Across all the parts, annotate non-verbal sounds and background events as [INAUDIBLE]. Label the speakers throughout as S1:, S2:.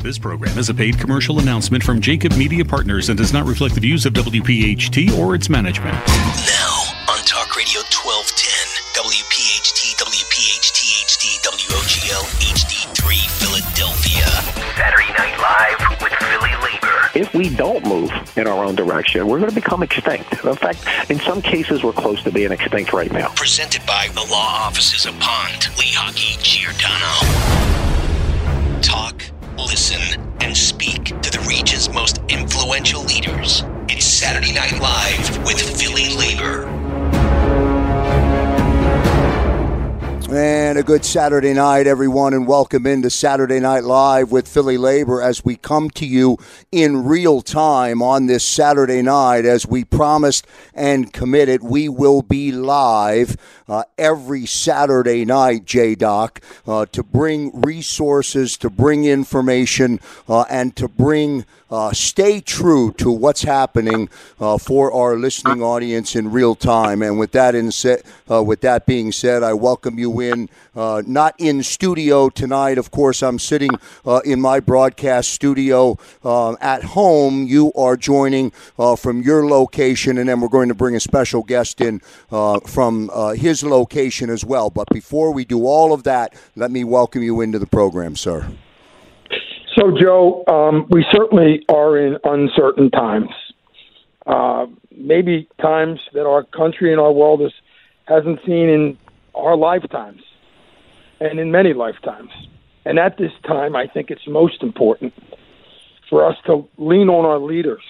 S1: This program is a paid commercial announcement from JAKIB Media Partners and does not reflect the views of WPHT or its management.
S2: Now, on Talk Radio 1210, WPHT, WPHT HD, WOGL HD3, Philadelphia. Saturday Night Live with Philly Labor.
S3: If we don't move in our own direction, we're going to become extinct. In fact, in some cases, we're close to being extinct right now.
S2: Presented by the law offices of Pond, Lehocky, Giordano. Talk listen, and speak to the region's most influential leaders. It's Saturday Night Live with Philly Labor.
S4: And a good Saturday night, everyone, and welcome into Saturday Night Live with Philly Labor as we come to you in real time on this Saturday night. As we promised and committed, we will be live uh, every Saturday night, J Doc, uh, to bring resources, to bring information, uh, and to bring uh, stay true to what's happening uh, for our listening audience in real time. And with that in se- uh, with that being said, I welcome you in. Uh, not in studio tonight, of course. I'm sitting uh, in my broadcast studio uh, at home. You are joining from your location, and then we're going to bring a special guest in from his location as well. But before we do all of that, let me welcome you into the program, sir.
S5: Joe, um, we certainly are in uncertain times. Uh, maybe times that our country and our world has, hasn't seen in our lifetimes and in many lifetimes. And at this time, I think it's most important for us to lean on our leaders.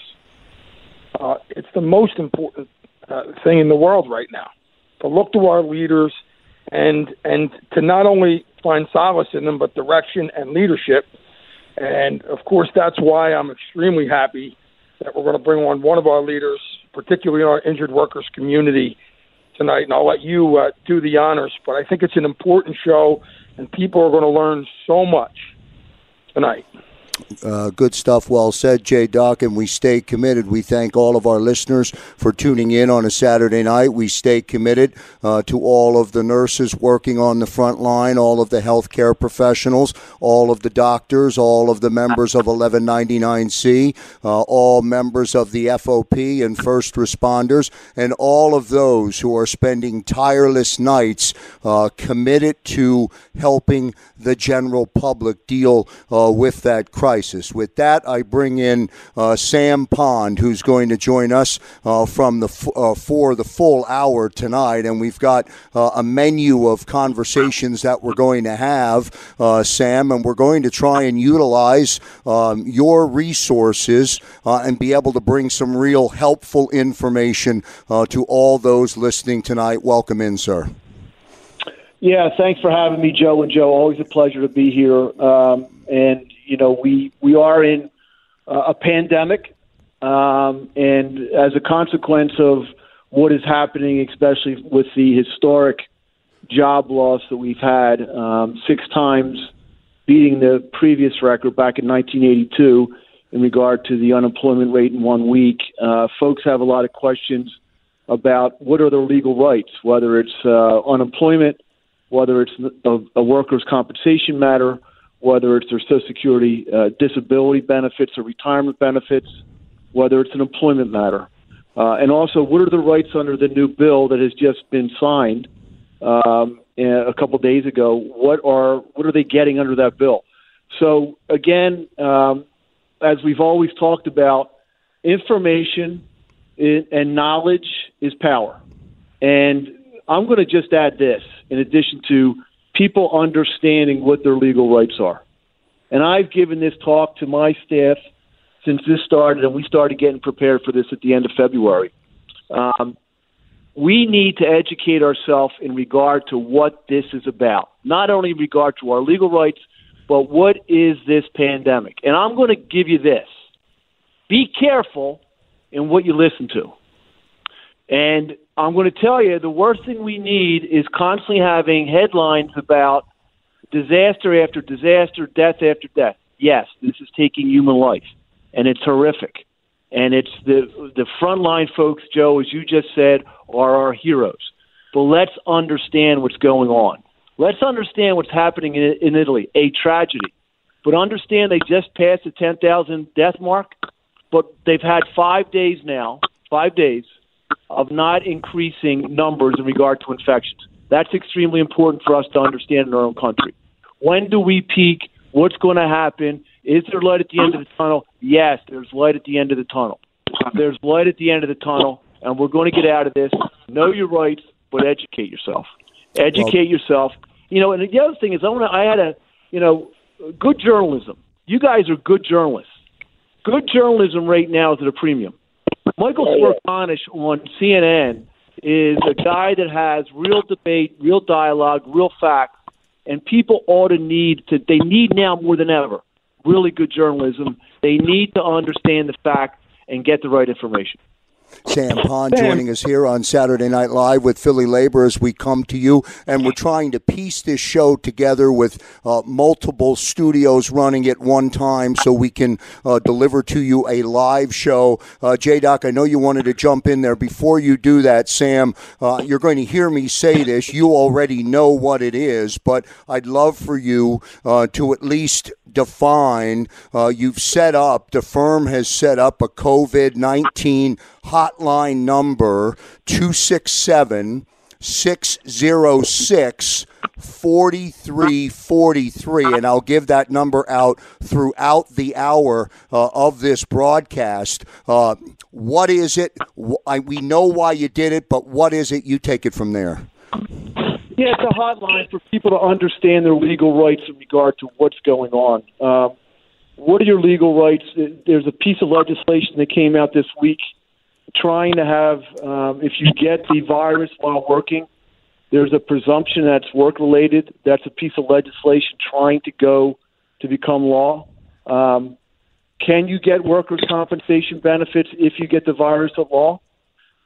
S5: Uh, it's the most important uh, thing in the world right now to look to our leaders and and to not only find solace in them, but direction and leadership and of course, that's why I'm extremely happy that we're going to bring on one of our leaders, particularly in our injured workers community tonight. And I'll let you uh, do the honors, but I think it's an important show, and people are going to learn so much tonight.
S4: Uh, good stuff. Well said, Jay Doc, and we stay committed. We thank all of our listeners for tuning in on a Saturday night. We stay committed uh, to all of the nurses working on the front line, all of the healthcare professionals, all of the doctors, all of the members of 1199C, uh, all members of the FOP and first responders, and all of those who are spending tireless nights uh, committed to helping the general public deal uh, with that crisis crisis. With that, I bring in uh, Sam Pond, who's going to join us uh, from the f- uh, for the full hour tonight, and we've got uh, a menu of conversations that we're going to have, uh, Sam, and we're going to try and utilize um, your resources and be able to bring some real helpful information to all those listening tonight. Welcome in, sir.
S6: Yeah, thanks for having me, Joe and Joe. Always a pleasure to be here. Um, and you know, we we are in a pandemic, um, and as a consequence of what is happening, especially with the historic job loss that we've had, um, six times beating the previous record back in 1982 in regard to the unemployment rate in one week. Uh, folks have a lot of questions about what are their legal rights, whether it's uh, unemployment, whether it's a, a workers' compensation matter, whether it's their Social Security uh, disability benefits or retirement benefits, whether it's an employment matter. Uh, and also, what are the rights under the new bill that has just been signed um, a couple days ago? What are what are they getting under that bill? So again, um, as we've always talked about, information and knowledge is power. And I'm going to just add this, in addition to people understanding what their legal rights are. And I've given this talk to my staff since this started, and we started getting prepared for this at the end of February. Um, we need to educate ourselves in regard to what this is about, not only in regard to our legal rights, but what is this pandemic? And I'm going to give you this be careful in what you listen to. And I'm going to tell you the worst thing we need is constantly having headlines about disaster after disaster, death after death. Yes, this is taking human life, and it's horrific. And it's the the frontline folks, Joe, as you just said, are our heroes. But let's understand what's going on. Let's understand what's happening in, in Italy, a tragedy. But understand they just passed the 10,000 death mark, but they've had five days now, five days of not increasing numbers in regard to infections. That's extremely important for us to understand in our own country. When do we peak? What's going to happen? Is there light at the end of the tunnel? Yes, there's light at the end of the tunnel. There's light at the end of the tunnel, and we're going to get out of this. Know your rights, but educate yourself. Educate yourself. You know, and the other thing is, I want to. I had a, you know, good journalism. You guys are good journalists. Good journalism right now is at a premium. Michael Smerconish on CNN is a guy that has real debate, real dialogue, real facts, and people ought to need to. They need now more than ever really good journalism. They need to understand the facts and get the right information.
S4: Sam [LAUGHS] Pond joining us here on Saturday Night Live with Philly Labor as we come to you. And we're trying to piece this show together with uh, multiple studios running at one time so we can uh, deliver to you a live show. Uh, J Doc, I know you wanted to jump in there. Before you do that, Sam, uh, you're going to hear me say this. You already know what it is, but I'd love for you uh, to at least define. Uh, you've set up, the firm has set up a COVID 19 hotline number 267 606 4343 and I'll give that number out throughout the hour uh, of this broadcast. Uh, what is it? I, we know why you did it, but what is it? You take it from there.
S6: Yeah, it's a hotline for people to understand their legal rights in regard to what's going on. Um, what are your legal rights? There's a piece of legislation that came out this week trying to have, um, if you get the virus while working, there's a presumption that's work related. That's a piece of legislation trying to go to become law. Um, can you get workers' compensation benefits if you get the virus at law?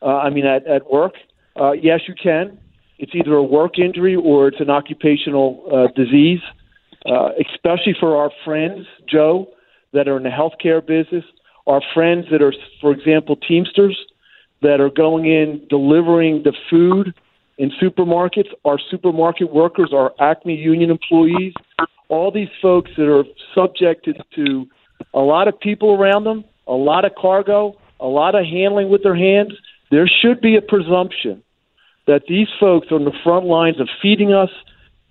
S6: Uh, I mean, at, at work? Uh, yes, you can. It's either a work injury or it's an occupational uh, disease, uh, especially for our friends, Joe, that are in the healthcare business our friends that are, for example, Teamsters that are going in delivering the food in supermarkets, our supermarket workers, our Acme Union employees, all these folks that are subjected to a lot of people around them, a lot of cargo, a lot of handling with their hands. There should be a presumption that these folks are on the front lines of feeding us,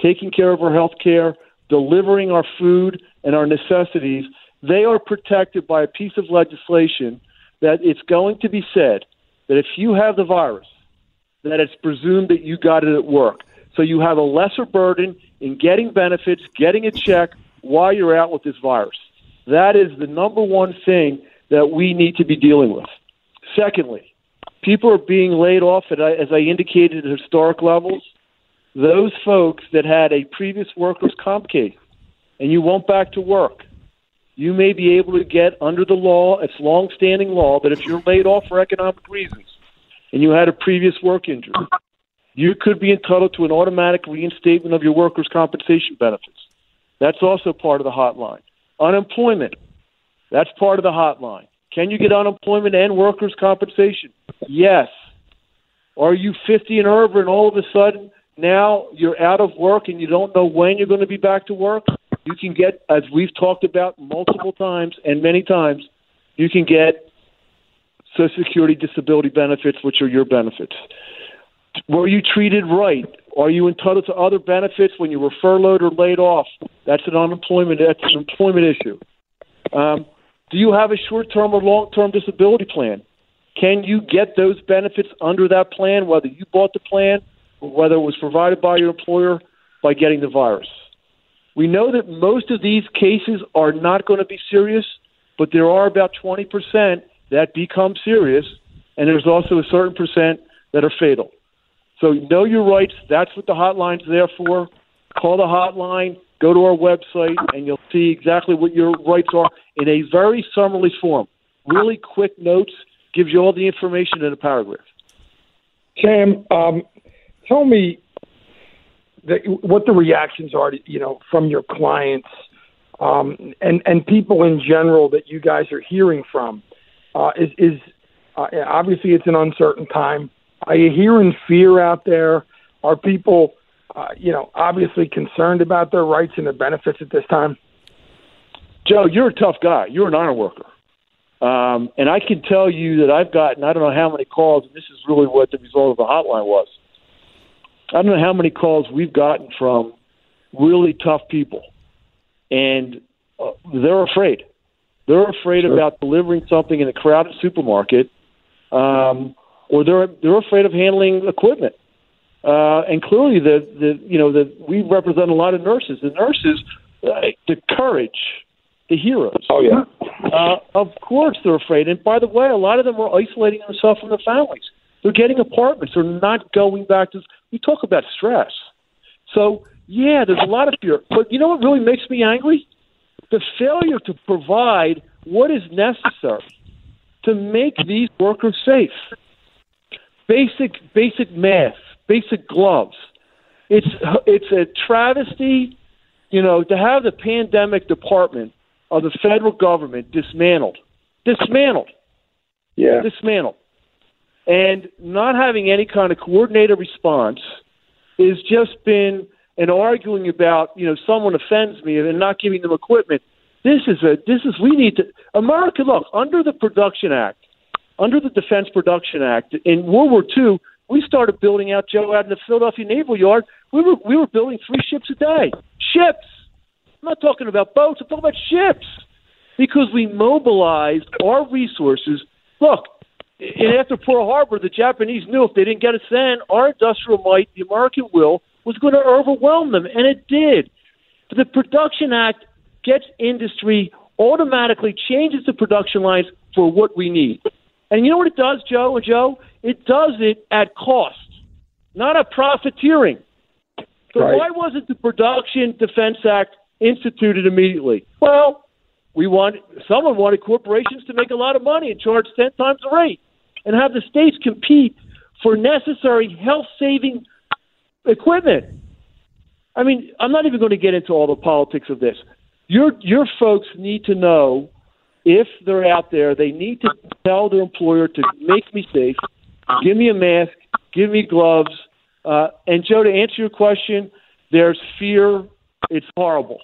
S6: taking care of our health care, delivering our food and our necessities they are protected by a piece of legislation that it's going to be said that if you have the virus, that it's presumed that you got it at work. So you have a lesser burden in getting benefits, getting a check while you're out with this virus. That is the number one thing that we need to be dealing with. Secondly, people are being laid off, at, as I indicated, at historic levels. Those folks that had a previous workers' comp case and you went back to work, you may be able to get under the law, it's long-standing law, that if you're laid off for economic reasons and you had a previous work injury, you could be entitled to an automatic reinstatement of your workers' compensation benefits. That's also part of the hotline. Unemployment, that's part of the hotline. Can you get unemployment and workers' compensation? Yes. Are you 50 and over and all of a sudden now you're out of work and you don't know when you're going to be back to work? you can get, as we've talked about multiple times and many times, you can get Social Security disability benefits, which are your benefits. Were you treated right? Are you entitled to other benefits when you were furloughed or laid off? That's an unemployment. That's an employment issue. Um, do you have a short-term or long-term disability plan? Can you get those benefits under that plan, whether you bought the plan or whether it was provided by your employer by getting the virus? We know that most of these cases are not going to be serious, but there are about 20% that become serious, and there's also a certain percent that are fatal. So know your rights. That's what the hotline's there for. Call the hotline, go to our website, and you'll see exactly what your rights are in a very summarily form. Really quick notes, gives you all the information in a paragraph.
S5: Sam, um, tell me the, what the reactions are, to, you know, from your clients um, and and people in general that you guys are hearing from. Uh, is is uh, obviously it's an uncertain time. Are you hearing fear out there? Are people, uh, you know, obviously concerned about their rights and their benefits at this time?
S6: Joe, you're a tough guy. You're an iron worker. Um, and I can tell you that I've gotten, I don't know how many calls, and this is really what the result of the hotline was. I don't know how many calls we've gotten from really tough people. And uh, they're afraid. They're afraid sure. about delivering something in a crowded supermarket, um, or they're they're afraid of handling equipment. Uh, and clearly, the the you know the we represent a lot of nurses. The nurses, uh, the courage, the heroes.
S5: Oh yeah.
S6: Uh, of course, they're afraid. And by the way, a lot of them are isolating themselves from their families. They're getting apartments. They're not going back to. We talk about stress. So yeah, there's a lot of fear. But you know what really makes me angry? The failure to provide what is necessary to make these workers safe. Basic basic math basic gloves. It's it's a travesty, you know, to have the pandemic department of the federal government dismantled, dismantled,
S5: yeah,
S6: dismantled, and not having any kind of coordinated response has just been an arguing about you know someone offends me and not giving them equipment. This is a this is we need to America look under the Production Act, under the Defense Production Act in World War II we started building out Joe out in the Philadelphia Naval Yard. We were we were building three ships a day. Ships. I'm not talking about boats. I'm talking about ships because we mobilized our resources. Look, and after Pearl Harbor, the Japanese knew if they didn't get us then, our industrial might, the American will, was going to overwhelm them, and it did. The Production Act gets industry automatically changes the production lines for what we need. And you know what it does, Joe and Joe? It does it at cost, not a profiteering. So
S5: right.
S6: why wasn't the Production Defense Act instituted immediately? Well, we want someone wanted corporations to make a lot of money and charge ten times the rate, and have the states compete for necessary health-saving equipment. I mean, I'm not even going to get into all the politics of this. Your your folks need to know if they're out there, they need to tell their employer to make me safe, give me a mask, give me gloves. Uh, and Joe, to answer your question, there's fear. It's horrible.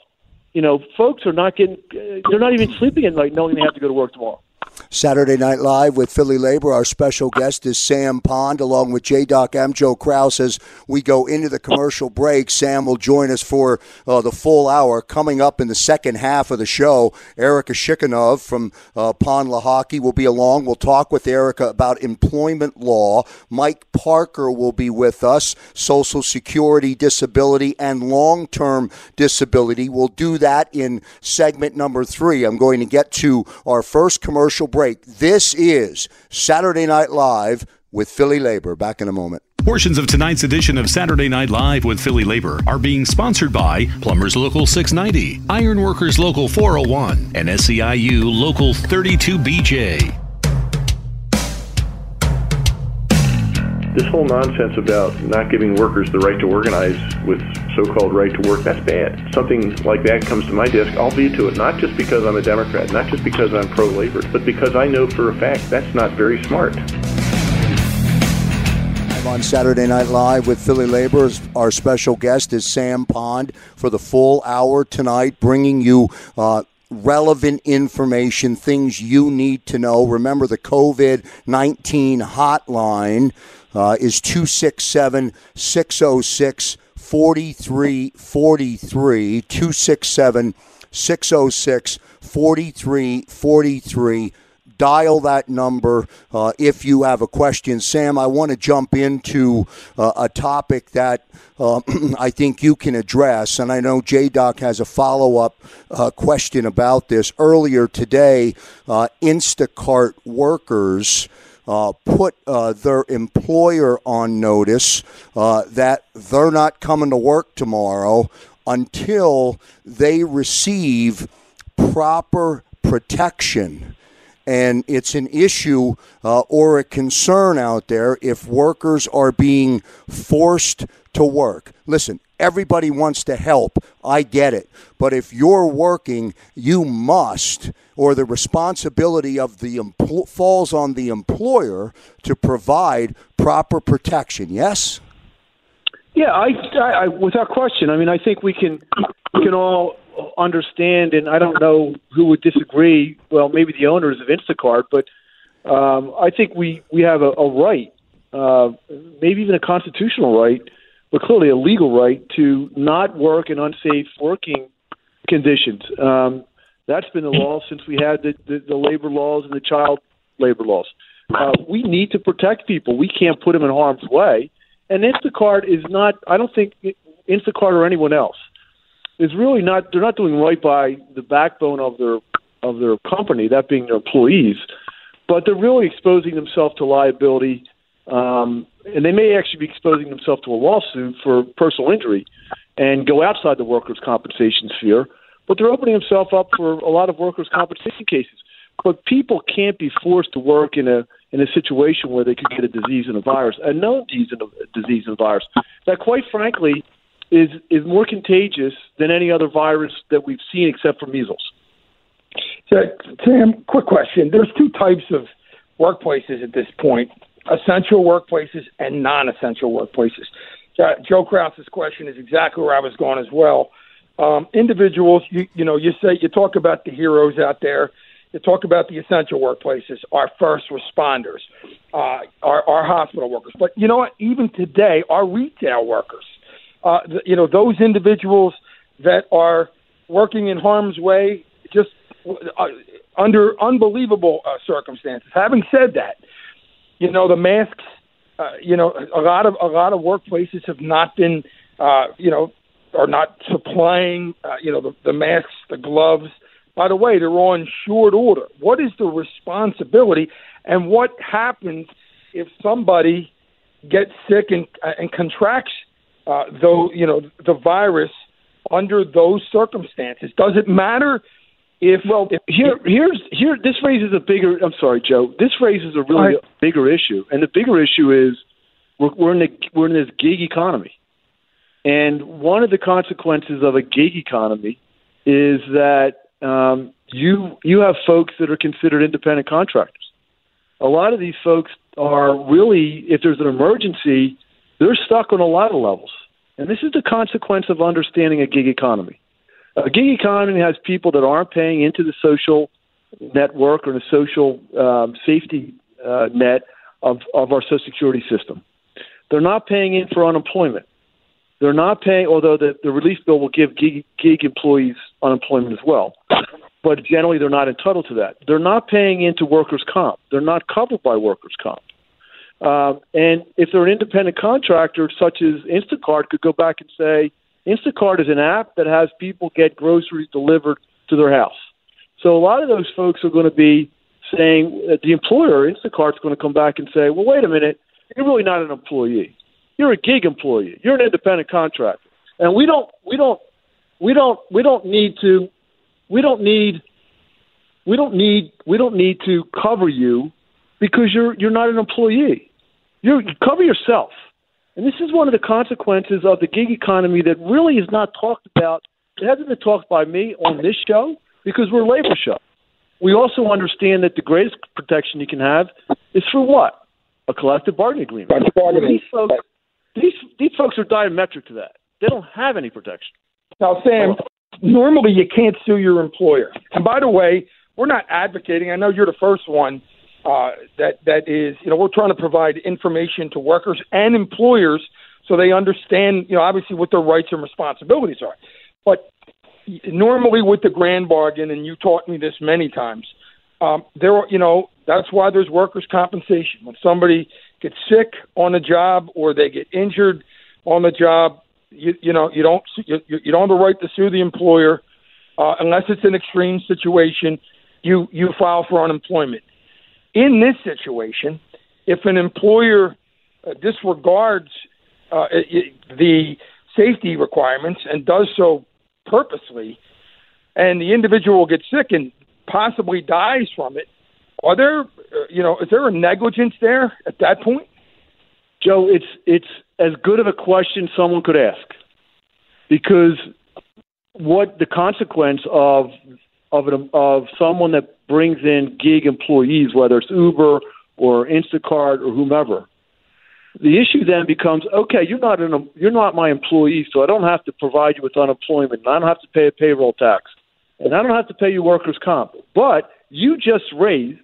S6: You know, folks are not getting, they're not even sleeping at night knowing they have to go to work tomorrow.
S4: Saturday Night Live with Philly Labor. Our special guest is Sam Pond, along with J Doc M. Joe Kraus. As we go into the commercial break, Sam will join us for uh, the full hour. Coming up in the second half of the show, Erica Shikhanov from uh, Pond Lehocky will be along. We'll talk with Erica about employment law. Mike Parker will be with us, Social Security, disability, and long term disability. We'll do that in segment number three. I'm going to get to our first commercial commercial break. This is Saturday Night Live with Philly Labor. Back in a moment.
S1: Portions of tonight's edition of Saturday Night Live with Philly Labor are being sponsored by Plumbers Local 690, Ironworkers Local 401, and SEIU Local 32BJ.
S7: This whole nonsense about not giving workers the right to organize with so-called right to work, that's bad. Something like that comes to my desk, I'll be to it, not just because I'm a Democrat, not just because I'm pro-labor, but because I know for a fact that's not very smart.
S4: I'm on Saturday Night Live with Philly Labor. Our special guest is Sam Pond for the full hour tonight, bringing you uh, relevant information, things you need to know. Remember the COVID 19 hotline uh, is 267 606 4343. 267 606 4343 dial that number uh, if you have a question. Sam, I want to jump into uh, a topic that uh, [CLEARS THROAT] I think you can address, and I know J Doc has a follow up uh, question about this. Earlier today, uh, Instacart workers uh, put uh, their employer on notice uh, that they're not coming to work tomorrow until they receive proper protection. And it's an issue uh, or a concern out there if workers are being forced to work. Listen, everybody wants to help. I get it. But if you're working, you must or the responsibility of the empl- falls on the employer to provide proper protection. Yes.
S6: Yeah, I, I, without question. I mean, I think we can we can all understand, and I don't know who would disagree. Well, maybe the owners of Instacart, but um, I think we we have a, a right, uh, maybe even a constitutional right, but clearly a legal right to not work in unsafe working conditions. Um, that's been the law since we had the, the, the labor laws and the child labor laws. Uh, we need to protect people. We can't put them in harm's way. And Instacart is not. I don't think Instacart or anyone else is really not. They're not doing right by the backbone of their of their company, that being their employees. But they're really exposing themselves to liability, um, and they may actually be exposing themselves to a lawsuit for personal injury, and go outside the workers' compensation sphere. But they're opening themselves up for a lot of workers' compensation cases. But people can't be forced to work in a in a situation where they could get a disease and a virus, a known disease and a disease and virus that, quite frankly, is is more contagious than any other virus that we've seen except for measles.
S5: So, Sam, quick question. There's two types of workplaces at this point: essential workplaces and non-essential workplaces. Uh, Joe Krause's question is exactly where I was going as well. Um, individuals, you, you know, you say you talk about the heroes out there You talk about the essential workplaces, our first responders, uh, our, our hospital workers. But you know what? Even today, our retail workers, uh, the, you know, those individuals that are working in harm's way, just uh, under unbelievable uh, circumstances. Having said that, you know, the masks. Uh, you know, a lot of a lot of workplaces have not been, uh, you know, are not supplying, uh, you know, the, the masks, the gloves, by the way, they're on short order. What is the responsibility, and what happens if somebody gets sick and, uh, and contracts, uh, though you know the virus under those circumstances? Does it matter? If
S6: well, if, here, here's here. This raises a bigger. I'm sorry, Joe. This raises a really right. bigger issue, and the bigger issue is we're, we're in the we're in this gig economy, and one of the consequences of a gig economy is that um, you you have folks that are considered independent contractors. A lot of these folks are really, if there's an emergency, they're stuck on a lot of levels. And this is the consequence of understanding a gig economy. A gig economy has people that aren't paying into the social network or the social um, safety uh, net of, of our Social Security system. They're not paying in for unemployment. They're not paying, although the, the relief bill will give gig, gig employees unemployment as well. But generally, they're not entitled to that. They're not paying into workers' comp. They're not covered by workers' comp. Um, and if they're an independent contractor, such as Instacart, could go back and say, Instacart is an app that has people get groceries delivered to their house. So a lot of those folks are going to be saying that the employer, Instacart's going to come back and say, well, wait a minute, you're really not an employee. You're a gig employee. You're an independent contractor, and we don't we don't we don't we don't need to we don't need we don't need we don't need to cover you because you're you're not an employee. You cover yourself. And this is one of the consequences of the gig economy that really is not talked about. It hasn't been talked by me on this show because we're a labor show. We also understand that the greatest protection you can have is for what? A collective bargaining agreement.
S5: Bargaining.
S6: These folks, these these folks are diametric to that. They don't have any protection.
S5: Now, Sam, normally you can't sue your employer. And by the way, we're not advocating. I know you're the first one uh, that that is. You know, we're trying to provide information to workers and employers so they understand. You know, obviously what their rights and responsibilities are. But normally with the grand bargain, and you taught me this many times. Um, there, are, you know, that's why there's workers' compensation. When somebody get sick on the job or they get injured on the job, you, you know you don't you, you don't have the right to sue the employer uh, unless it's an extreme situation. You you file for unemployment. In this situation, if an employer uh, disregards uh, it, the safety requirements and does so purposely, and the individual gets sick and possibly dies from it, are there, uh, you know, is there a negligence there at that point?
S6: Joe, it's it's as good of a question someone could ask, because what the consequence of of an, of someone that brings in gig employees, whether it's Uber or Instacart or whomever, the issue then becomes okay you're not an you're not my employee so i don't have to provide you with unemployment and i don't have to pay a payroll tax and i don't have to pay you workers comp. But you just raised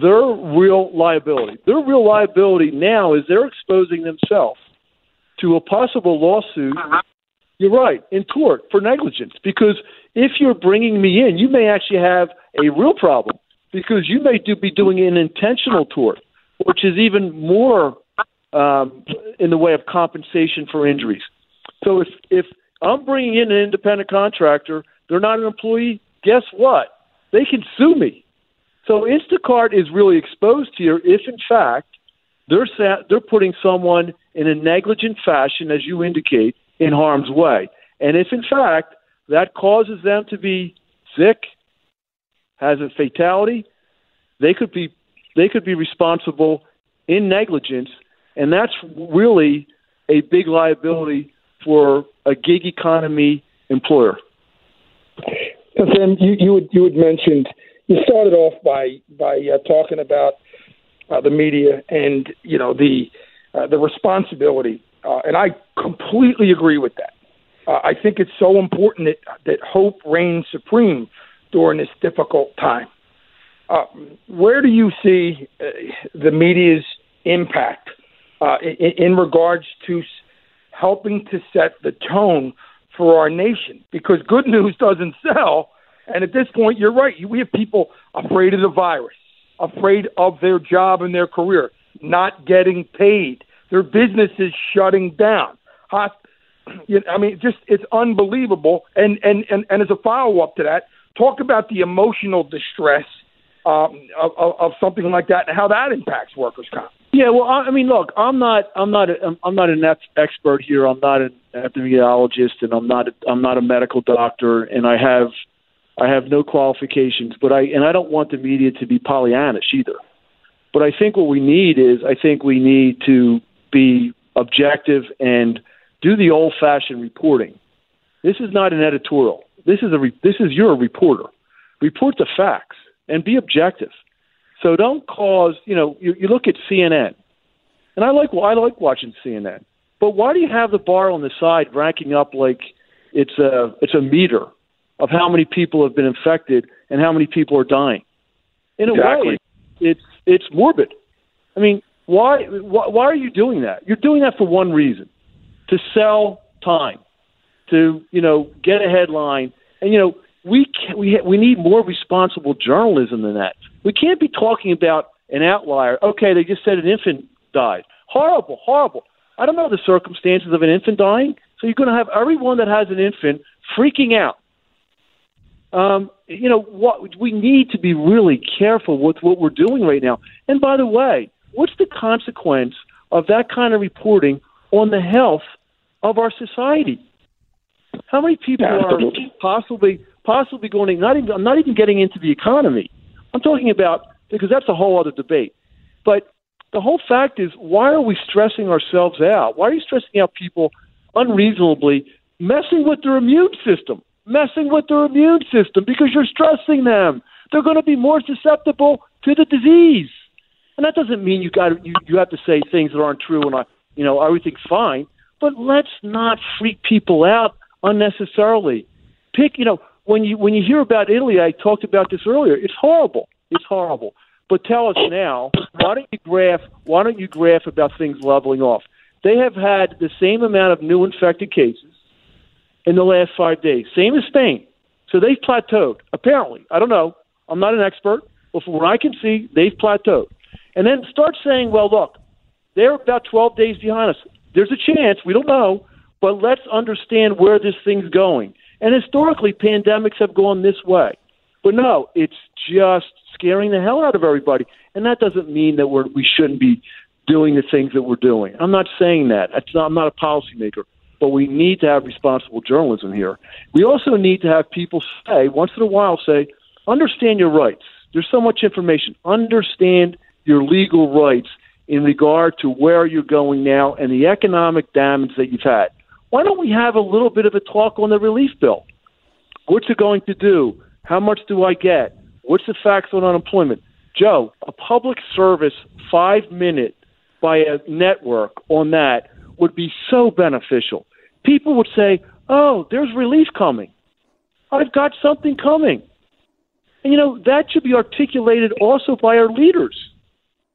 S6: their real liability. Their real liability now is they're exposing themselves to a possible lawsuit you're right in court for negligence because if you're bringing me in you may actually have a real problem because you may do, be doing an intentional tort which is even more um, in the way of compensation for injuries. So if if I'm bringing in an independent contractor, they're not an employee. Guess what? They can sue me. So Instacart is really exposed here if, in fact, they're they're putting someone in a negligent fashion, as you indicate, in harm's way. And if, in fact, that causes them to be sick, has a fatality, they could be they could be responsible in negligence and that's really a big liability for a gig economy employer.
S5: Then you you had, you had mentioned you started off by by uh, talking about uh, the media and you know the uh, the responsibility, uh, and I completely agree with that. Uh, I think it's so important that that hope reigns supreme during this difficult time. Uh, where do you see the media's impact uh, in, in regards to helping to set the tone for our nation because good [LAUGHS] news doesn't sell. And at this point, you're right. We have people afraid of the virus, afraid of their job and their career, not getting paid. Their business is shutting down. I mean, just it's unbelievable. And and and, and as a follow up to that, talk about the emotional distress um, of, of something like that and how that impacts workers' comp.
S6: Yeah, well, I mean, look, I'm not, I'm not, a, I'm not an expert here. I'm not an epidemiologist, and I'm not, I'm not a medical doctor, and I have, I have no qualifications. But I, and I don't want the media to be Pollyannish either. But I think what we need is, I think we need to be objective and do the old-fashioned reporting. This is not an editorial. This is a, re- this is you're a reporter. Report the facts and be objective. So don't cause, you know, you, you look at CNN, and I like I like watching CNN, but why do you have the bar on the side ranking up like it's a it's a meter of how many people have been infected and how many people are dying? In a
S5: exactly.
S6: way, it's it's morbid. I mean, why, why why are you doing that? You're doing that for one reason, to sell time, to you know get a headline, and you know we can, we ha- we need more responsible journalism than that. We can't be talking about an outlier. Okay, they just said an infant died. Horrible, horrible. I don't know the circumstances of an infant dying, so you're going to have everyone that has an infant freaking out. Um, you know what? We need to be really careful with what we're doing right now. And by the way, what's the consequence of that kind of reporting on the health of our society? How many people are possibly possibly going? Not even. I'm not even getting into the economy. I'm talking about because that's a whole other debate. But the whole fact is, why are we stressing ourselves out? Why are you stressing out people unreasonably, messing with their immune system, messing with their immune system because you're stressing them? They're going to be more susceptible to the disease, and that doesn't mean you got you you have to say things that aren't true and I, you know everything's fine. But let's not freak people out unnecessarily. Pick, you know, when you when you hear about Italy, I talked about this earlier. It's horrible. It's horrible. But tell us now, why don't you graph? Why don't you graph about things leveling off? They have had the same amount of new infected cases in the last five days, same as Spain. So they've plateaued. Apparently, I don't know. I'm not an expert, but from what I can see, they've plateaued. And then start saying, well, look, they're about 12 days behind us. There's a chance. We don't know, but let's understand where this thing's going. And historically, pandemics have gone this way. But no, it's just scaring the hell out of everybody. And that doesn't mean that we're, we shouldn't be doing the things that we're doing. I'm not saying that. Not, I'm not a policymaker. But we need to have responsible journalism here. We also need to have people say, once in a while, say, understand your rights. There's so much information. Understand your legal rights in regard to where you're going now and the economic damage that you've had. Why don't we have a little bit of a talk on the relief bill? What's it going to do? How much do I get? What's the facts on unemployment? Joe, a public service five minute by a network on that would be so beneficial. People would say, "Oh, there's relief coming. I've got something coming." And you know that should be articulated also by our leaders.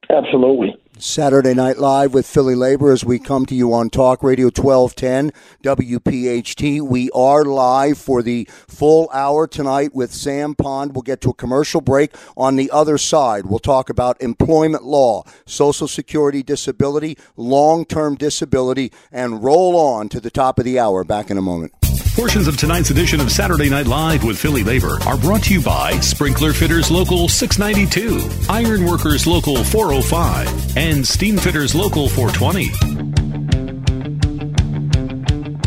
S5: Absolutely.
S4: Saturday Night Live with Philly Labor as we come to you on Talk Radio 1210 WPHT. We are live for the full hour tonight with Sam Pond. We'll get to a commercial break. On the other side, we'll talk about employment law, Social Security disability, long term disability, and roll on to the top of the hour. Back in a moment.
S1: Portions of tonight's edition of Saturday Night Live with Philly Labor are brought to you by Sprinkler Fitters Local 692, Iron Workers Local 405, and Steam Fitters Local 420.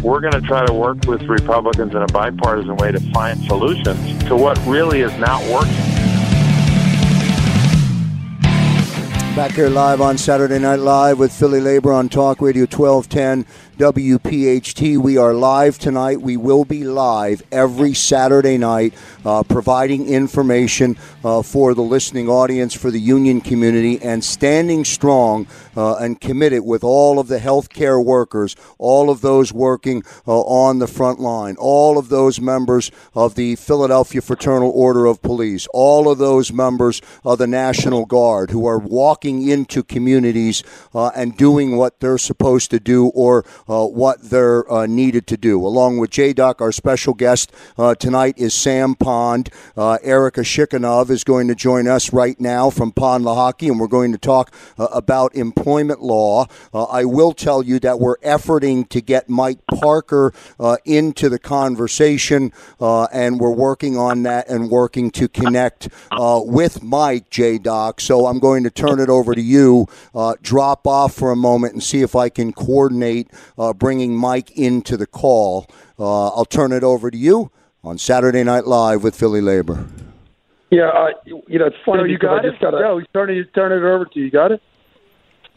S8: We're going to try to work with Republicans in a bipartisan way to find solutions to what really is not working.
S4: Back here live on Saturday Night Live with Philly Labor on Talk Radio 1210 WPHT. We are live tonight. We will be live every Saturday night, uh, providing information uh, for the listening audience, for the union community, and standing strong uh, and committed with all of the healthcare workers, all of those working uh, on the front line, all of those members of the Philadelphia Fraternal Order of Police, all of those members of the National Guard who are walking into communities uh, and doing what they're supposed to do or uh, what they're uh, needed to do. Along with J Doc, our special guest uh, tonight is Sam Pond. Uh, Erica Shikhanov is going to join us right now from Pond Lehocky, and we're going to talk uh, about employment law. I will tell you that we're efforting to get Mike Parker into the conversation, and we're working on that and working to connect with Mike, J Doc. So I'm going to turn it over to you, drop off for a moment, and see if I can coordinate uh, bringing Mike into the call. Uh, I'll turn it over to you on Saturday Night Live with Philly Labor.
S5: Yeah, uh, you know, it's funny.
S6: So you got it?
S5: Gotta,
S6: no, he's turning, turning it over to you. You got it?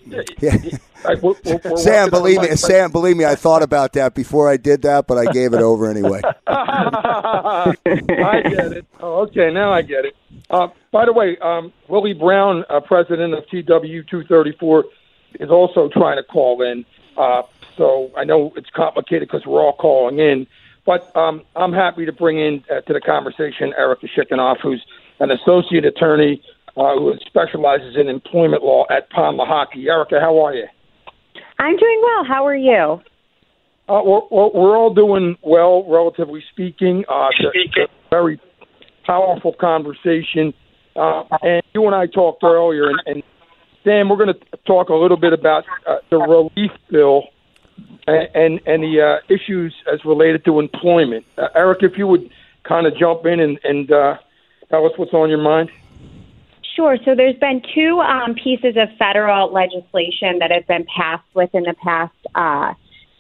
S4: Yeah. [LAUGHS] I, we're, we're Sam, believe me, Sam, believe me, I thought about that before I did that, but I gave it over anyway. [LAUGHS]
S5: I get it. Oh, okay, now I get it. Uh, by the way, um, Willie Brown, uh, president of TWU 234, is also trying to call in. Uh, so I know it's complicated because we're all calling in. But um, I'm happy to bring in uh, to the conversation Erica Shikhanov, who's an associate attorney uh, who specializes in employment law at Pond Lehocky. Erica, how are you?
S9: I'm doing well. How are you?
S5: Uh, we're, we're all doing well, relatively speaking. Uh, it's a very powerful conversation. Uh, and you and I talked earlier, and, and Sam, we're going to talk a little bit about uh, the relief bill and and the uh, issues as related to employment. Uh, Eric, if you would kind of jump in and, and uh, tell us what's on your mind.
S9: Sure. So there's been two um, pieces of federal legislation that have been passed within the past uh,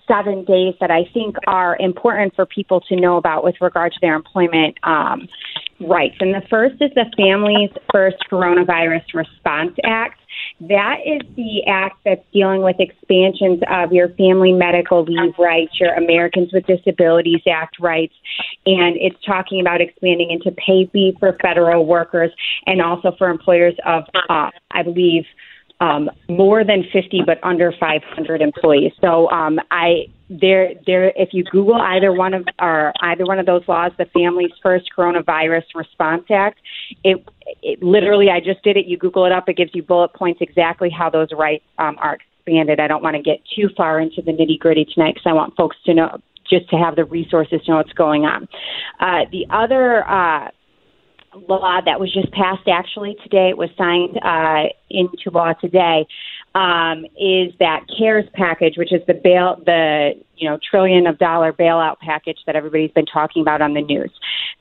S9: seven days that I think are important for people to know about with regard to their employment um, rights. And the first is the Families First Coronavirus Response Act. That is the act that's dealing with expansions of your family medical leave rights, your Americans with Disabilities Act rights, and it's talking about expanding into pay leave for federal workers and also for employers of, uh, I believe, um, more than 50 but under 500 employees. So um, I there there if you Google either one of or either one of those laws, the Families First Coronavirus Response Act, it, it literally I just did it. You Google it up, it gives you bullet points exactly how those rights um, are expanded. I don't want to get too far into the nitty gritty tonight because I want folks to know just to have the resources to know what's going on. Uh, the other. Uh, law that was just passed actually today. It was signed uh, into law today. Um, is that CARES package, which is the bail, the you know trillion of dollar bailout package that everybody's been talking about on the news.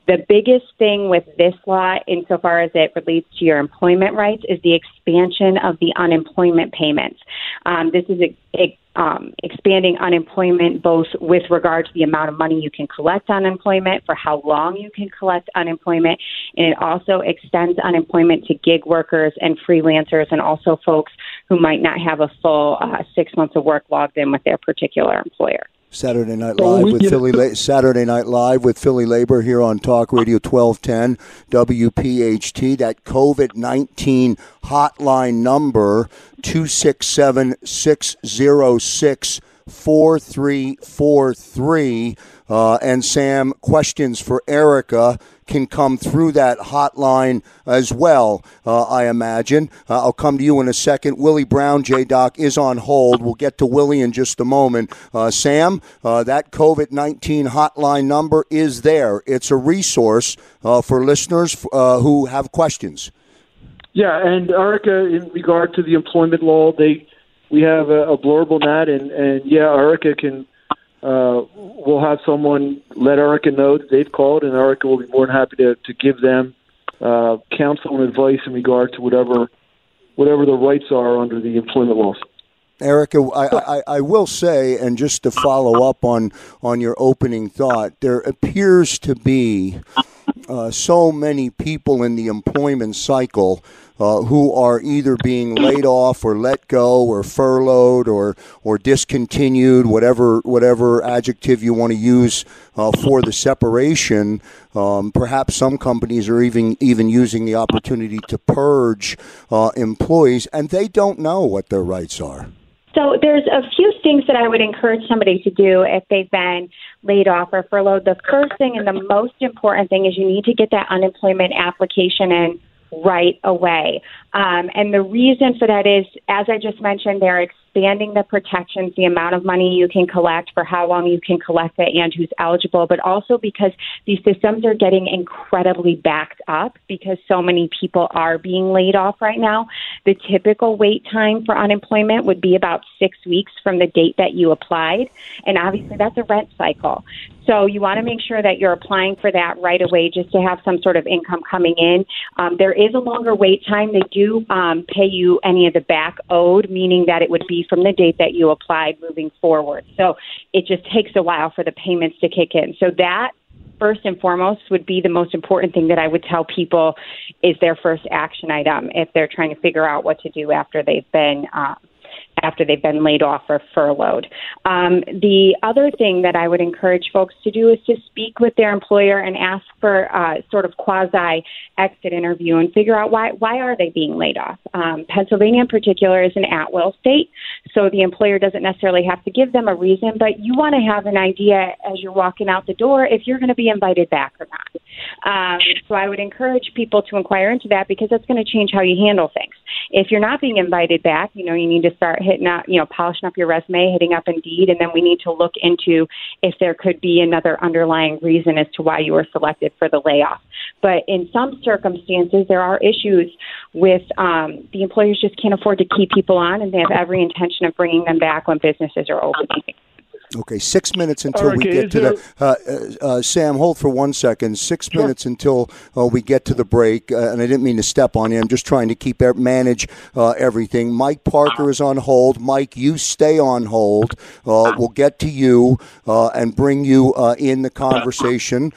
S9: The biggest thing with this law, insofar as it relates to your employment rights, is the expansion of the unemployment payments. Um, this is a, a um, expanding unemployment both with regard to the amount of money you can collect unemployment, for how long you can collect unemployment, and it also extends unemployment to gig workers and freelancers and also folks who might not have a full uh, six months of work logged in with their particular employer.
S4: Saturday Night Live with Philly La- Saturday Night Live with Philly Labor here on Talk Radio 1210 WPHT. That COVID 19 hotline number 267 606 4343. Uh, and Sam, questions for Erica can come through that hotline as well, uh, I imagine. Uh, I'll come to you in a second. Willie Brown, J Doc, is on hold. We'll get to Willie in just a moment. Uh, Sam, uh, that COVID 19 hotline number is there. It's a resource uh, for listeners uh, who have questions.
S6: Yeah, and Erica, in regard to the employment law, they we have a, a blurb on that, and, and yeah, Erica can uh, we'll have someone let Erica know that they've called, and Erica will be more than happy to, to give them uh, counsel and advice in regard to whatever whatever the rights are under the employment laws.
S4: Erica, I, I, I, will say, and just to follow up on, on your opening thought, there appears to be uh, so many people in the employment cycle uh, who are either being laid off or let go or furloughed or or discontinued, whatever whatever adjective you want to use uh, for the separation. Um, perhaps some companies are even even using the opportunity to purge uh, employees, and they don't know what their rights are.
S9: So there's a few things that I would encourage somebody to do if they've been laid off or furloughed. The first thing and the most important thing is you need to get that unemployment application in right away. Um, and the reason for that is, as I just mentioned, they're expanding the protections, the amount of money you can collect, for how long you can collect it, and who's eligible, but also because these systems are getting incredibly backed up because so many people are being laid off right now. The typical wait time for unemployment would be about six weeks from the date that you applied. And obviously, that's a rent cycle. So you want to make sure that you're applying for that right away just to have some sort of income coming in. Um, there is a longer wait time. They do um, pay you any of the back owed, meaning that it would be from the date that you applied moving forward. So it just takes a while for the payments to kick in. So that first and foremost would be the most important thing that I would tell people is their first action item if they're trying to figure out what to do after they've been uh, after they've been laid off or furloughed. Um, the other thing that I would encourage folks to do is to speak with their employer and ask for uh, sort of quasi exit interview and figure out why why are they being laid off. Um, Pennsylvania, in particular, is an at will state, so the employer doesn't necessarily have to give them a reason, but you want to have an idea as you're walking out the door if you're going to be invited back or not. Um, so I would encourage people to inquire into that because that's going to change how you handle things. If you're not being invited back, you know you need to start hitting up, you know, polishing up your resume, hitting up Indeed, and then we need to look into if there could be another underlying reason as to why you were selected for the layoff. But in some circumstances, there are issues with um, the employers just can't afford to keep people on, and they have every intention of bringing them back when businesses are opening.
S4: Okay, six minutes until we get to the. Uh, uh, uh, Sam, hold for one second. Six sure. minutes until uh, we get to the break, uh, and I didn't mean to step on you. I'm just trying to keep manage uh, everything. Mike Parker is on hold. Mike, you stay on hold. we'll get to you and bring you in the conversation.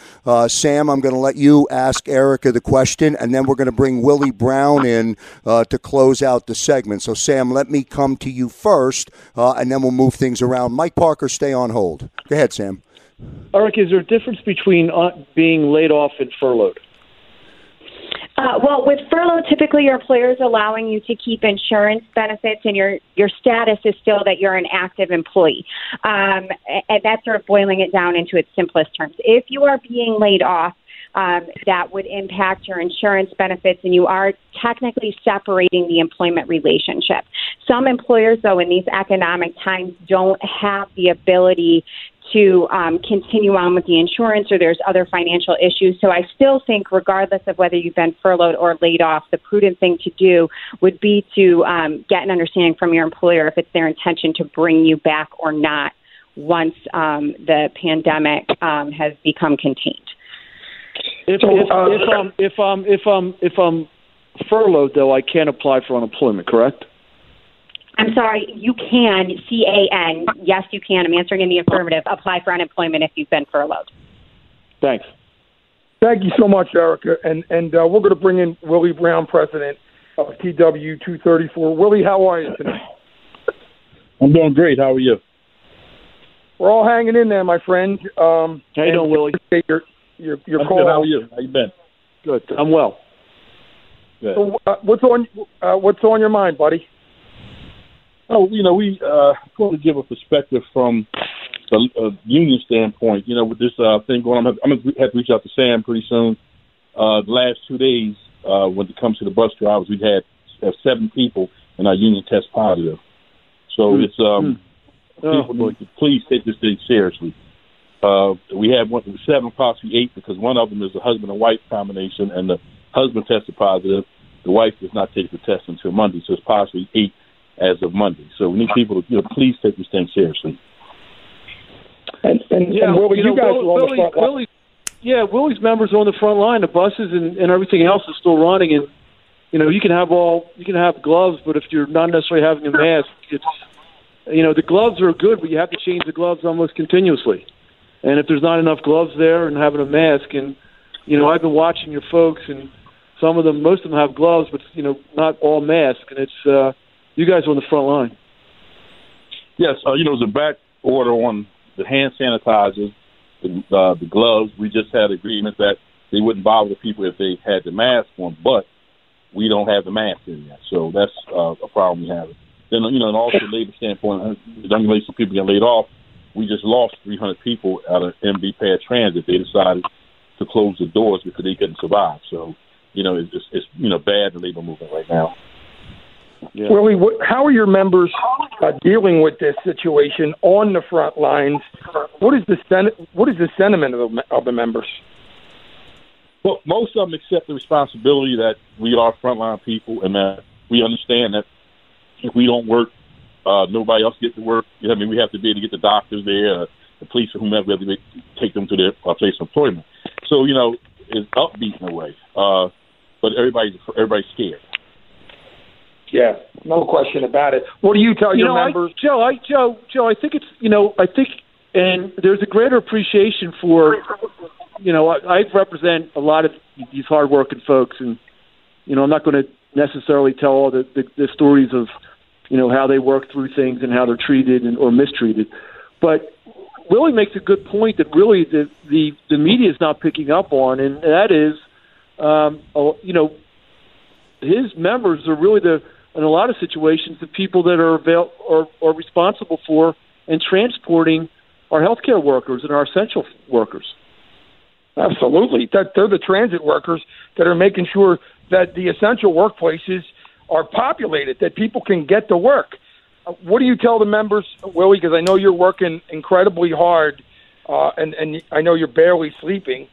S4: Sam, I'm going to let you ask Erica the question, and then we're going to bring Willie Brown in to close out the segment. So, Sam, let me come to you first, and then we'll move things around. Mike Parker stay on hold. Go ahead, Sam.
S6: Eric, is there a difference between uh, being laid off and furloughed?
S9: Uh, well, with furlough, typically your employer is allowing you to keep insurance benefits, and your your status is still that you're an active employee. Um, and that's sort of boiling it down into its simplest terms. If you are being laid off, um, that would impact your insurance benefits, and you are technically separating the employment relationship. Some employers, though, in these economic times, don't have the ability to um, continue on with the insurance or there's other financial issues. So I still think, regardless of whether you've been furloughed or laid off, the prudent thing to do would be to um, get an understanding from your employer if it's their intention to bring you back or not once um, the pandemic um, has become contained.
S6: If so, if, uh, if um if um if um if I'm furloughed though, I can't apply for unemployment, correct?
S9: I'm sorry, you can C A N. Yes, you can. I'm answering in the affirmative. Apply for unemployment if you've been furloughed.
S6: Thanks.
S5: Thank you so much, Erica. And and uh, we're going to bring in Willie Brown, president of TWU 234. Willie, how are you tonight?
S10: I'm doing great. How are you?
S5: we're all hanging in there, my friend. Um,
S6: How you doing, Willie?
S5: Your your your
S10: I'm
S5: call.
S10: good. How are you? How you been?
S6: Good. I'm well.
S10: Good.
S5: So, uh, what's on uh, What's on your mind, buddy?
S10: Oh, you know, we uh, want to give a perspective from the uh, union standpoint. You know, with this uh, thing going on, I'm going to have to reach out to Sam pretty soon. Uh, the last two days, uh, when it comes to the bus drivers, we've had have seven people in our union test positive. So
S6: Hmm.
S10: it's um,
S6: Oh.
S10: people need to please take this thing seriously. Uh, we have one, seven, possibly eight, because one of them is a husband and wife combination, and the husband tested positive. The wife does not take the test until Monday, so it's possibly eight as of Monday. So we need people to you know, please take this thing seriously.
S5: And and,
S6: Yeah,
S5: and Willie,
S6: you
S5: you,
S6: know,
S5: guys
S6: Will-
S5: are on
S6: Willie,
S5: the front line.
S6: Willie, yeah, Willie's members are on the front line. The buses and, and everything else is still running, and you know you can have all you can have gloves, but if you're not necessarily having a mask, it's you know the gloves are good, but you have to change the gloves almost continuously. And if there's not enough gloves there and having a mask, and you know I've been watching your folks, and some of them, most of them have gloves, but you know not all masks, and it's uh, you guys are on the front line.
S10: Yes, uh, you know, there's a back order on the hand sanitizers, the, uh, the gloves. We just had agreement that they wouldn't bother the people if they had the mask on, but we don't have the mask in yet. So that's uh, a problem we have. Then, you know, and also [LAUGHS] labor standpoint, uh, the young lady, some people get laid off. We just lost 300 people out of MB Pair Transit. They decided to close the doors because they couldn't survive. So, you know, it's, it's, it's you know, bad the labor movement right now.
S6: Yeah.
S5: Willie, what, how are your members uh, dealing with this situation on the front lines? What is the sen- What is the sentiment of the, of the members?
S10: Well, most of them accept the responsibility that we are frontline people and that we understand that if we don't work, uh, nobody else gets to work. You know, I mean, we have to be able to get the doctors there, uh, the police, or whomever, we have to be, take them to their uh, place of employment. So, you know, it's upbeat in a way, uh, but everybody's everybody's scared.
S5: Yeah, no question about it. What do you tell
S6: you
S5: your
S6: know,
S5: members?
S6: I, Joe, I, Joe, Joe, I think it's you know, I think, and there's a greater appreciation for, you know, I, I represent a lot of these hardworking folks, and you know, I'm not going to necessarily tell all the, the the stories of, you know, how they work through things and how they're treated and or mistreated, but Willie makes a good point that really the the the media is not picking up on, and that is, um, you know, his members are really the in a lot of situations the people that are avail- are, are responsible for and transporting our healthcare workers and our essential workers.
S5: Absolutely, that they're the transit workers that are making sure that the essential workplaces are populated, that people can get to work. Uh, What do you tell the members, Willie? Because I know you're working incredibly hard, uh, and and I know you're barely sleeping.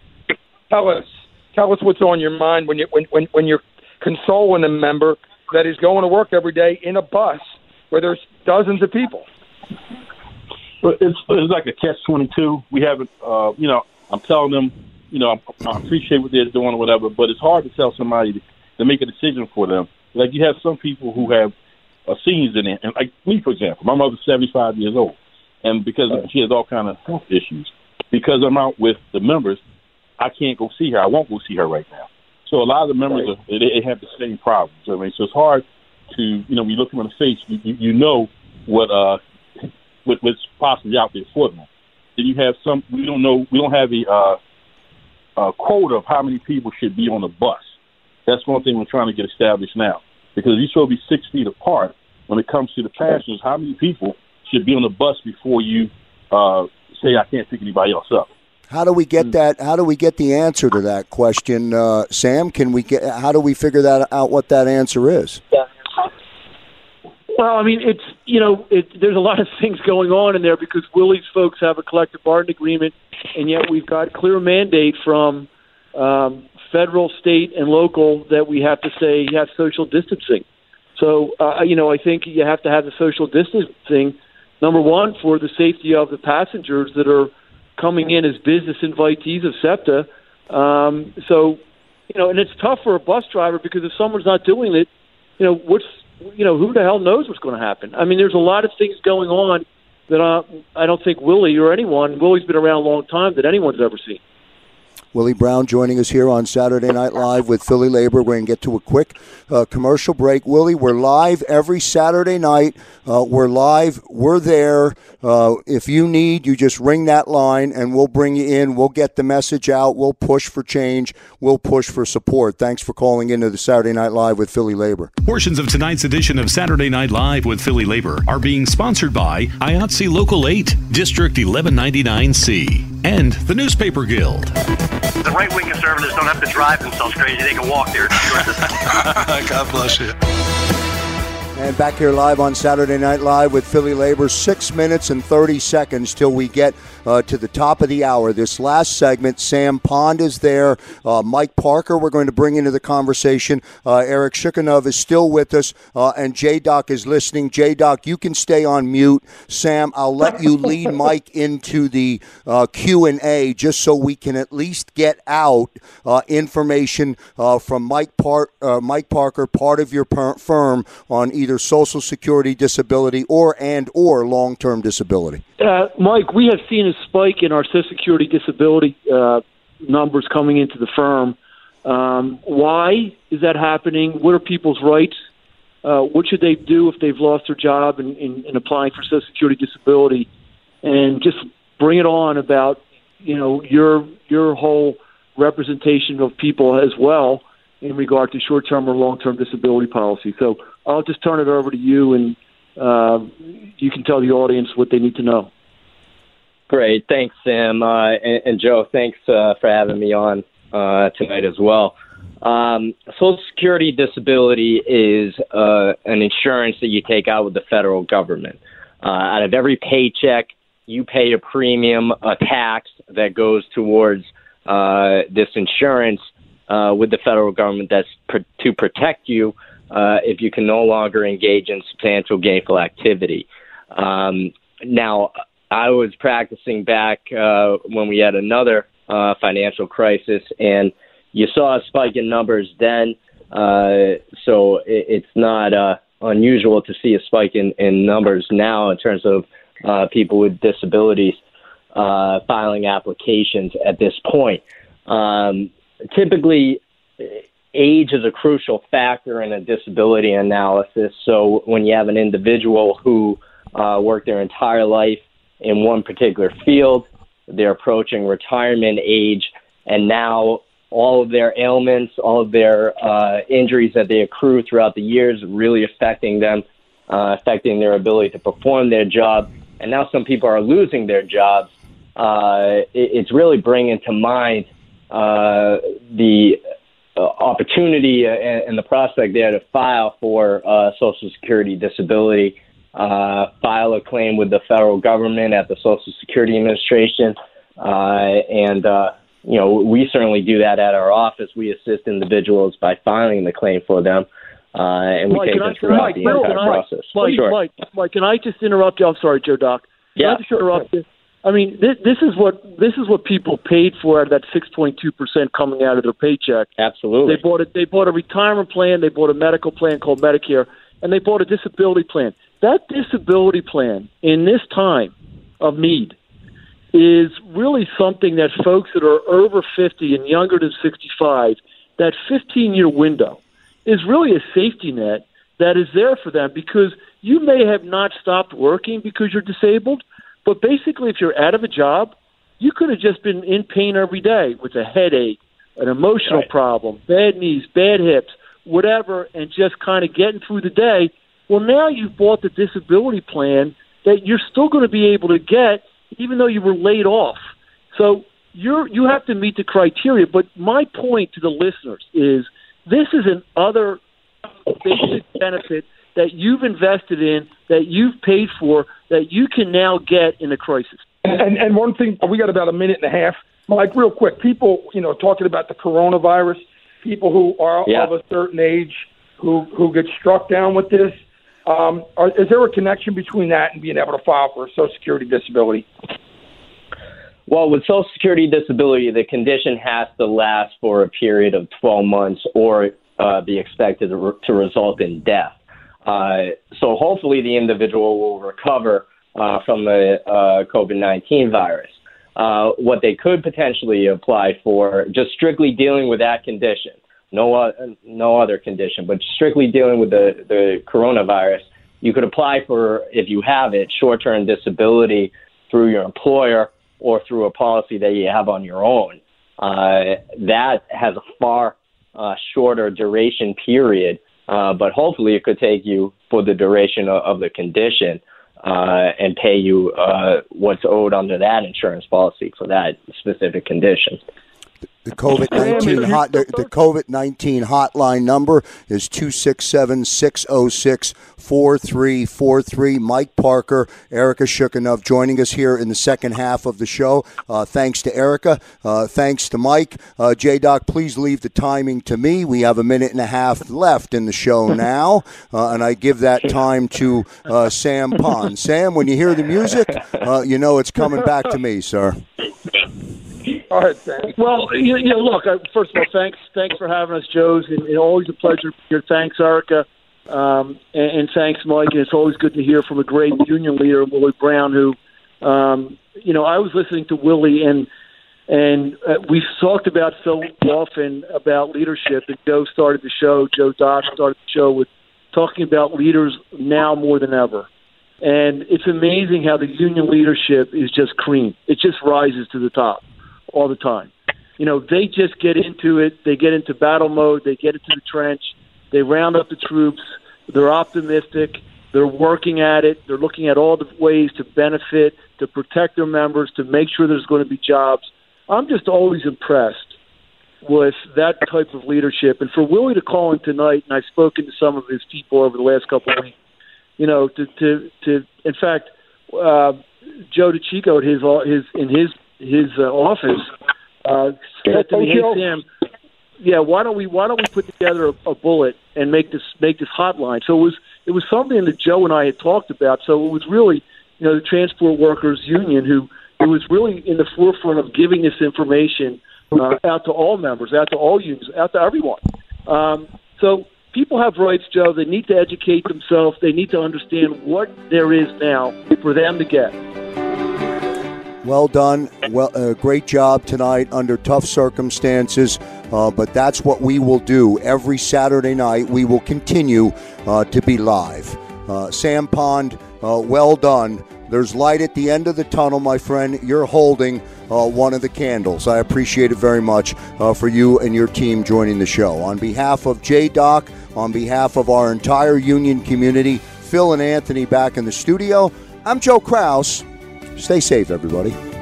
S5: Tell us, tell us what's on your mind when you when when, when you're consoling a member that is going to work every day in a bus where there's dozens of people.
S10: It's it's like a catch twenty two. We haven't, uh, you know, I'm telling them, you know, I, I appreciate what they're doing or whatever, but it's hard to tell somebody to, to make a decision for them. Like you have some people who have uh, seniors in it, and like me, for example, my mother's 75 years old, and because she has all kind of health issues, because I'm out with the members, I can't go see her. I won't go see her right now. So a lot of the members are, they, they have the same problems. I mean, so it's hard to you know when you look them in the face, you, you, you know what uh what, what's possibly out there for them. Then you have some. We don't know. We don't have a uh, a quota of how many people should be on the bus. That's one thing we're trying to get established now. Because these should be six feet apart when it comes to the passengers. How many people should be on the bus before you uh, say I can't pick anybody else up?
S4: How do we get that? How do we get the answer to that question, uh, Sam? Can we get? How do we figure that out? What that answer is?
S6: Well, I mean, it's you know, it, there's a lot of [LAUGHS] things going on in there because Willie's folks have a collective bargaining agreement, and yet we've got clear mandate from um, federal, state, and local that we have to say you have social distancing. So, uh, you know, I think you have to have the social distancing. Number one, for the safety of the passengers that are coming in as business invitees of SEPTA. Um, so, you know, and it's tough for a bus driver because if someone's not doing it, you know, what's you know, who the hell knows what's going to happen? I mean, there's a lot of things going on that I, I don't think Willie or anyone, Willie's been around a long time, that anyone's ever seen.
S4: Willie Brown joining us here on Saturday Night Live with Philly Labor. We're going to get to a quick uh, commercial break. Willie, we're live every Saturday night. Uh, we're live. We're there. Uh, if you need, you just ring that line and we'll bring you in. We'll get the message out. We'll push for change. We'll push for support. Thanks for calling into the Saturday Night Live with Philly Labor.
S1: Portions of tonight's edition of Saturday Night Live with Philly Labor are being sponsored by IATSE Local 8, District 1199C, and the Newspaper Guild.
S11: The right wing conservatives don't have to drive themselves crazy, they can walk there. [LAUGHS]
S12: God bless you.
S4: And back here live on Saturday Night Live with Philly Labor, six minutes and 30 seconds till we get uh, to the top of the hour. This last segment, Sam Pond is there. Uh, Mike Parker, we're going to bring into the conversation. Uh, Eric Shikhanov is still with us, uh, and J Doc is listening. J Doc, you can stay on mute. Sam, I'll let you lead [LAUGHS] Mike into the uh, Q and A just so we can at least get out uh, information from Mike, Par- Mike Parker, part of your per- firm, on either Social Security disability or and or long term disability.
S6: Uh, Mike, we have seen a spike in our Social Security disability uh, numbers coming into the firm. Um, why is that happening? What are people's rights? Uh, what should they do if they've lost their job and, in, in applying for Social Security disability? And just bring it on about you know your your whole representation of people as well in regard to short term or long term disability policy. So I'll just turn it over to you, and uh, you can tell the audience what they need to know.
S13: Great, thanks, Sam, uh, and, and, Joe. Thanks uh, for having me on uh, tonight as well. Um, Social Security disability is uh, an insurance that you take out with the federal government. Uh, out of every paycheck, you pay a premium, a tax that goes towards this insurance with the federal government that's pr- to protect you uh, if you can no longer engage in substantial gainful activity. Um, now, I was practicing back uh, when we had another uh, financial crisis, and you saw a spike in numbers then. Uh, so it, it's not uh, unusual to see a spike in, in numbers now in terms of uh, people with disabilities uh, filing applications at this point. Um, typically, age is a crucial factor in a disability analysis. So when you have an individual who uh, worked their entire life in one particular field, they're approaching retirement age, and now all of their ailments, all of their uh, injuries that they accrue throughout the years, really affecting them, uh, affecting their ability to perform their job. And now some people are losing their jobs. Uh, it, it's really bringing to mind uh, the uh, opportunity uh, and, and, the prospect there to file for uh, Social Security disability, uh, file a claim with the federal government at the Social Security Administration, uh, and uh, you know we certainly do that at our office. We assist individuals by filing the claim for them. and we
S6: Mike,
S13: take them throughout
S6: Mike,
S13: the entire
S6: I,
S13: process.
S6: Mike,
S13: sure.
S6: Mike, Mike, can I just interrupt you? I'm sorry, Joe Doc. Can
S13: yeah.
S6: I just interrupt you? I mean, this, this is what this is what people paid for that 6.2 percent coming out of their paycheck.
S13: Absolutely,
S6: they bought it. They bought a retirement plan. They bought a medical plan called Medicare, and they bought a disability plan. That disability plan in this time of need is really something that folks that are over 50 and younger than 65, that 15 year window, is really a safety net that is there for them because you may have not stopped working because you're disabled but basically, if you're out of a job, you could have just been in pain every day with a headache, an emotional right. problem, bad knees, bad hips, whatever, and just kind of getting through the day. Well, now you've bought the disability plan that you're still going to be able to get, even though you were laid off. So you're you have to meet the criteria. But my point to the listeners is this is an other basic benefit that you've invested in, that you've paid for, that you can now get in a crisis.
S5: And, and one thing, we got about a minute and a half. Mike, real quick, people, you know, talking about the coronavirus, people who are yeah. of a certain age who who get struck down with this. Um, are, is there a connection between that and being able to file for a Social Security disability?
S13: Well, with Social Security disability, the condition has to last for a period of 12 months or uh, be expected to, re- to result in death. Uh, so hopefully the individual will recover uh, from the uh, COVID 19 virus. uh, what they could potentially apply for, just strictly dealing with that condition, no, no other condition, but strictly dealing with the, the coronavirus, you could apply for, if you have it, short term disability through your employer or through a policy that you have on your own. Uh, that has a far uh, shorter duration period, uh, but hopefully it could take you for the duration of, of the condition uh, and pay you uh, what's owed under that insurance policy for that specific condition.
S4: The COVID nineteen hot the, the COVID nineteen hotline number is 267-606-4343. Mike Parker, Erica Shukanov joining us here in the second half of the show. Uh, thanks to Erica. Uh, thanks to Mike. Uh, J Doc, please leave the timing to me. We have a minute and a half left in the show [LAUGHS] now, uh, and I give that time to uh, Sam Pond. Sam, when you hear the music, uh, you know it's coming back to me, sir. [LAUGHS]
S5: All right, thanks.
S6: Well, you, you know, look. Uh, first of all, thanks, thanks for having us, Joe's, and, and always a pleasure here. Thanks, Erica, um, and, and thanks, Mike. And it's always good to hear from a great union leader, Willie Brown, who, um, you know, I was listening to Willie, and and uh, we talked about so often about leadership. And Joe started the show. Joe Doc started the show with talking about leaders now more than ever. And it's amazing how the union leadership is just cream. It just rises to the top all the time. You know, they just get into it. They get into battle mode. They get into the trench. They round up the troops. They're optimistic. They're working at it. They're looking at all the ways to benefit, to protect their members, to make sure there's going to be jobs. I'm just always impressed with that type of leadership. And for Willie to call in tonight, and I've spoken to some of his people over the last couple of weeks, you know, to to to in fact, uh, Joe at his his in his his uh, office uh, said to me, "Hey Sam, yeah, why don't we why don't we put together a, a bullet and make this make this hotline?" So it was it was something that Joe and I had talked about. So it was really you know the Transport Workers Union who who was really in the forefront of giving this information uh, out to all members, out to all unions, out to everyone. Um, so people have rights, Joe. They need to educate themselves. They need to understand what there is now for them to get.
S4: Well done. Well, uh, great job tonight under tough circumstances. Uh, but that's what we will do every Saturday night. We will continue uh, to be live. Uh, Sam Pond, uh, well done. There's light at the end of the tunnel, my friend. You're holding uh, one of the candles. I appreciate it very much for you and your team joining the show. On behalf of J Doc, on behalf of our entire union community, Phil and Anthony back in the studio, I'm Joe Kraus. Stay safe, everybody.